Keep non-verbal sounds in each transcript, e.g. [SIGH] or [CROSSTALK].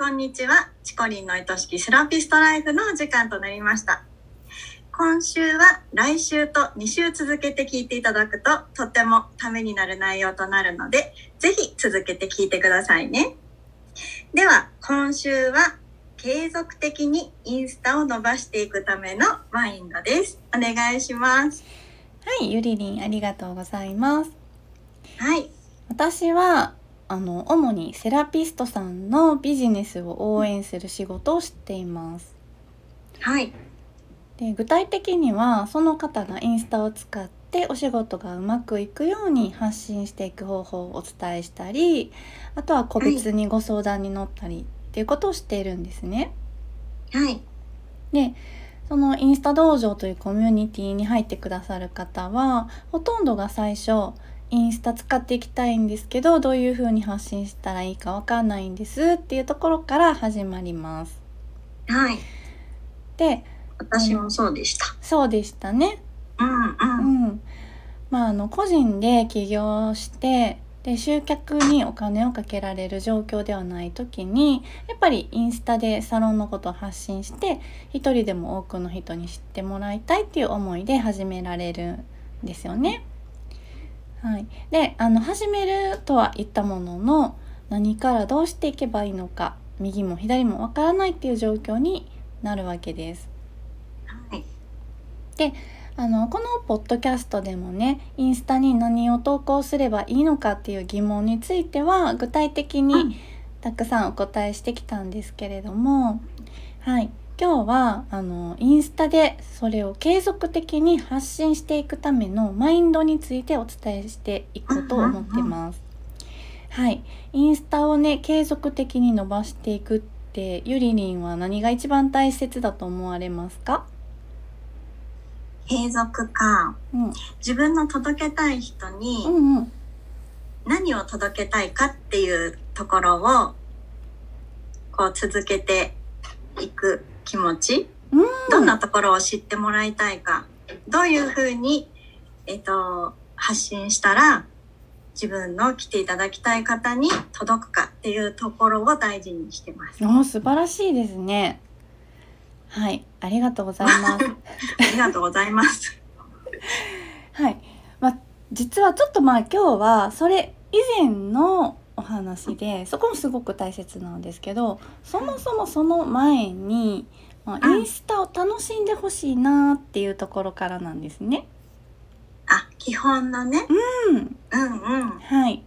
こんにちは。チコリンの愛しきセラピストライフのお時間となりました。今週は来週と2週続けて聞いていただくととってもためになる内容となるので、ぜひ続けて聞いてくださいね。では、今週は継続的にインスタを伸ばしていくためのマインドです。お願いします。はい、ゆりりんありがとうございます。はい。私はあの主にセラピストさんのビジネスを応援する仕事をしています。はい。で具体的にはその方がインスタを使ってお仕事がうまくいくように発信していく方法をお伝えしたりあとは個別にご相談に乗ったりっていうことをしているんですね。はい。でそのインスタ道場というコミュニティに入ってくださる方はほとんどが最初インスタ使っていきたいんですけどどういう風に発信したらいいかわかんないんですっていうところから始まります。はい。で私もそうでした。そうでしたね。うんううん。ん、まああの個人で起業してで集客にお金をかけられる状況ではない時にやっぱりインスタでサロンのことを発信して一人でも多くの人に知ってもらいたいっていう思いで始められるんですよね。はい、であの始めるとは言ったものの何からどうしていけばいいのか右も左もわからないっていう状況になるわけです。はい。あのこのポッドキャストでもねインスタに何を投稿すればいいのかっていう疑問については具体的にたくさんお答えしてきたんですけれども、はい、今日はあのインスタでそれを継続的に発信していくためのマインドについてお伝えしていこうと思ってます。はい、インスタをね継続的に伸ばしていくってゆりりんは何が一番大切だと思われますか？継続か。うん、自分の届けたい人に何を届けたいかっていうところをこう続けていく気持ち、うんどんなところを知ってもらいたいかどういうふうに、えっと発信したら自分の来ていただきたい方に届くかっていうところを大事にしてます。お素晴らしいですね。はい、ありがとうございます。[LAUGHS] ありがとうございます。はい、まあ実はちょっとまあ今日はそれ以前のお話でそこもすごく大切なんですけどそもそもその前に、まあ、うんインスタを楽しんでほしいなっていうところからなんですね。あ、基本のね。うん、うんうん。はい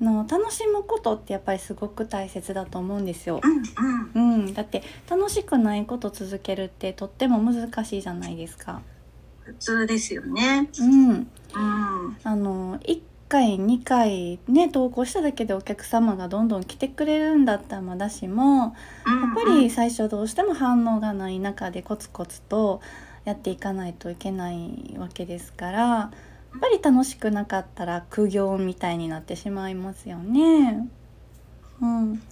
の楽しむことってやっぱりすごく大切だと思うんですよ。うんうん。うん、だって楽しくないこと続けるってとっても難しいじゃないですか。普通ですよね。うん、うん。あの1回2回ね投稿しただけでお客様がどんどん来てくれるんだったらまだしもややっぱり最初どうしても反応がない中でコツコツとやっていかないといけないわけですからやっぱり楽しくなかったら苦行みたいになってしまいますよね。うん、で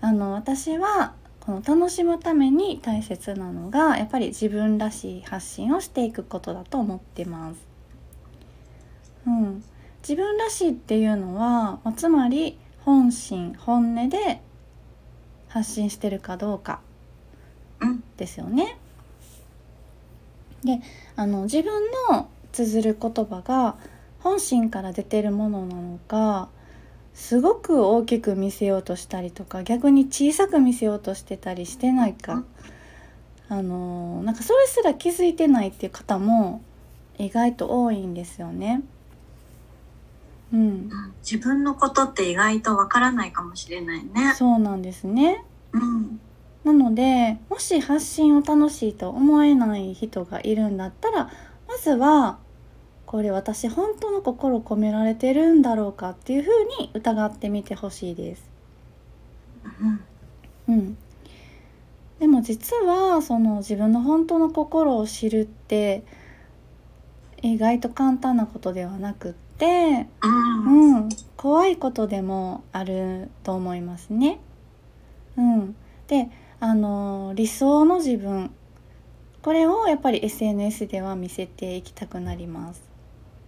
あの私はこの楽しむために大切なのがやっぱり自分らしい発信をしていくことだと思ってます。うん、自分らしいっていうのは、まあつまり本心本音で発信してるかどうかうんですよね。であの自分の綴る言葉が本心から出てるものなのかすごく大きく見せようとしたりとか逆に小さく見せようとしてたりしてないか、あのなんかそれすら気づいてないっていう方も意外と多いんですよね。うん、うん自分のことって意外とわからないかもしれないね。そうなんですね。うん。なのでもし発信を楽しいと思えない人がいるんだったらまずはこれ私本当の心込められてるんだろうかっていうふうに疑ってみてほしいです。うん。うん、でも実はその自分の本当の心を知るって意外と簡単なことではなくうん。うん、怖いことでもあると思いますね。うん、であの理想の自分これをやっぱり SNS では見せていきたくなります。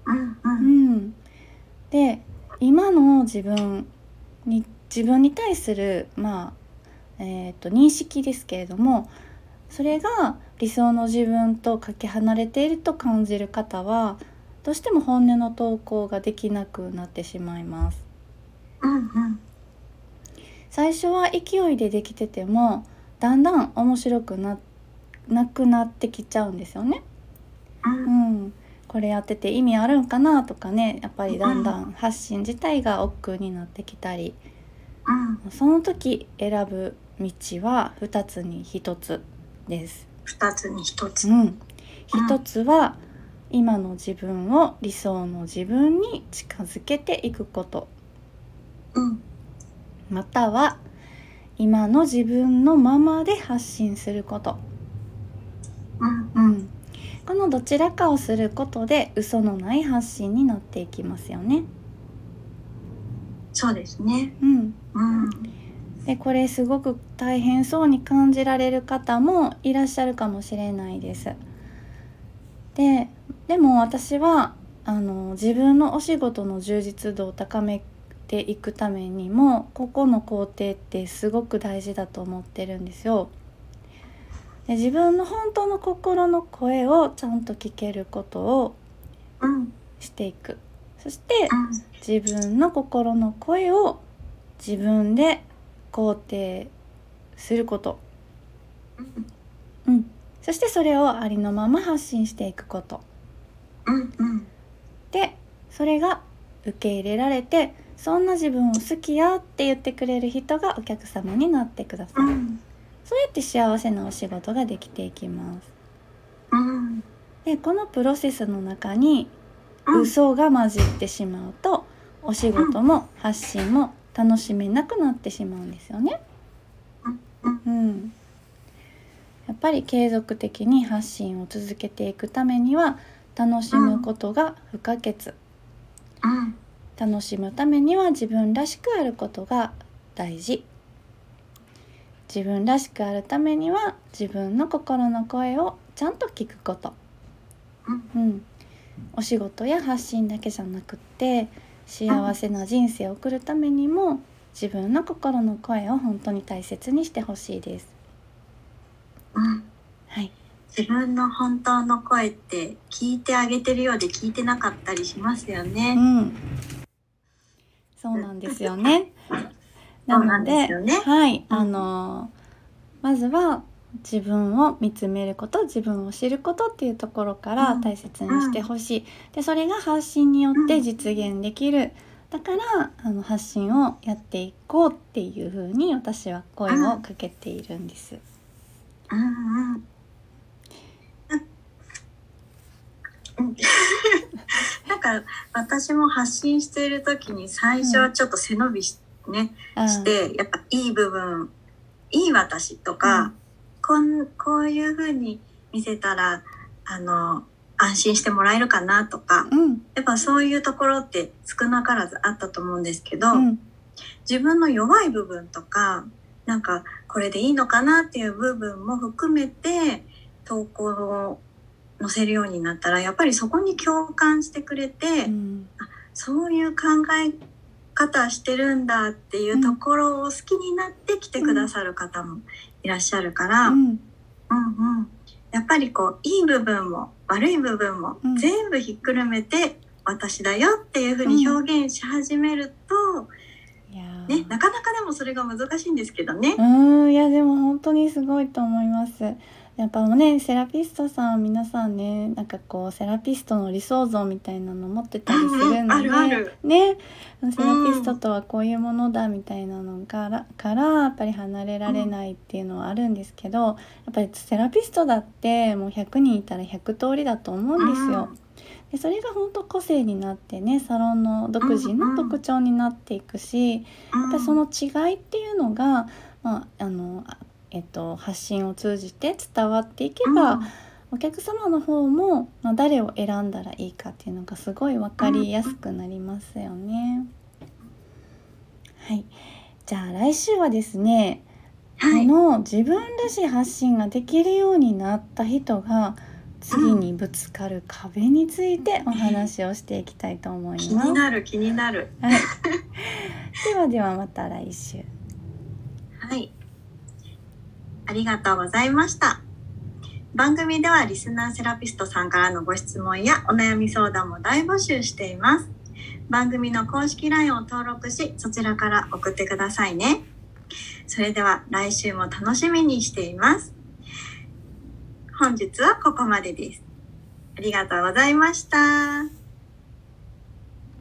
うん。ううん。ん、で今の自分に自分に対するまあえー、と認識ですけれどもそれが理想の自分とかけ離れていると感じる方はどうしても本音の投稿ができなくなってしまいます。うんうん。最初は勢いでできててもだんだん面白くななくなってきちゃうんですよね。ううん。ん、これやってて意味あるんかなとかねやっぱりだんだん発信自体が億劫になってきたり。うん。その時選ぶ道は2つに1つです。二つに一つ。うん、1つは今の自分を理想の自分に近づけていくこと。うん。または今の自分のままで発信すること、うんうん。うん、このどちらかをすることで嘘のない発信になっていきますよね。そうですね。うん、うん。でこれすごく大変そうに感じられる方もいらっしゃるかもしれないです。ででも私はあの自分のお仕事の充実度を高めていくためにもここの工程ってすごく大事だと思ってるんですよ。で自分の本当の心の声をちゃんと聞けることをうん。していく。そしてうん。自分の心の声を自分で肯定すること、うん、そしてそれをありのまま発信していくことうんうん。でそれが受け入れられてそんな自分を好きやって言ってくれる人がお客様になってください、うん。そうやって幸せなお仕事ができていきます。うん。でこのプロセスの中にうん。嘘が混じってしまうとお仕事も発信も楽しめなくなってしまうんですよね。うん。うん、やっぱり継続的に発信を続けていくためには楽しむことが不可欠。うん。楽しむためには自分らしくあることが大事。自分らしくあるためには自分の心の声をちゃんと聞くこと。うん。うん、お仕事や発信だけじゃなくって幸せな人生を送るためにも自分の心の声を本当に大切にしてほしいです。うん。はい、自分の本当の声って聞いてあげてるようで聞いてなかったりしますようね。ん、[LAUGHS] そうなんですよね。なので、はい、うん。あのまずは自分を見つめること自分を知ることっていうところからうん。大切にしてほしい、でそれが発信によって実現できる、だからあの発信をやっていこうっていう風に私は声をかけているんです。うんうん。うん [LAUGHS] なんか私も発信している時に最初はちょっと背伸びし,、ね、あしてやっぱいい部分いい私とか、こんこういう風に見せたらあの安心してもらえるかなとかうん。やっぱそういうところって少なからずあったと思うんですけど、うん。自分の弱い部分とかなんかこれでいいのかなっていう部分も含めて投稿を載せるようになったらやっぱりそこに共感してくれて、うん。そういう考え方してるんだっていうところを好きになって来てくださる方もいらっしゃるから、うん、うんうん。やっぱりこういい部分も悪い部分もうん。全部ひっくるめて私だよっていうふうに表現し始めると、いやー。ね、なかなかでもそれが難しいんですけどね。うん。いやでも本当にすごいと思います。やっぱねセラピストさん皆さんねなんかこうセラピストの理想像みたいなの持ってたりするんで、うんうんある。ね。セラピストとはこういうものだみたいなのからからやっぱり離れられないっていうのはあるんですけどやっぱりセラピストだってもう100人いたら100通りだと思うんですよ。でそれが本当個性になってねサロンの独自の特徴になっていくし、ややっぱりその違いっていうのが、まああのあえっと、発信を通じて伝わっていけば、お客様の方も、まあ、誰を選んだらいいかっていうのがすごい分かりやすくなりますよね。はい、じゃあ来週はですね、はい、この自分らしい発信ができるようになった人が次にぶつかる壁についてお話をしていきたいと思い気ます。になる気になる。はい、ではではまた来週。はい。ありがとうございました。番組ではリスナーセラピストさんからのご質問やお悩み相談も大募集しています。番組の公式 LINE を登録し、そちらから送ってくださいね。それでは来週も楽しみにしています。本日はここまでです。ありがとうございました。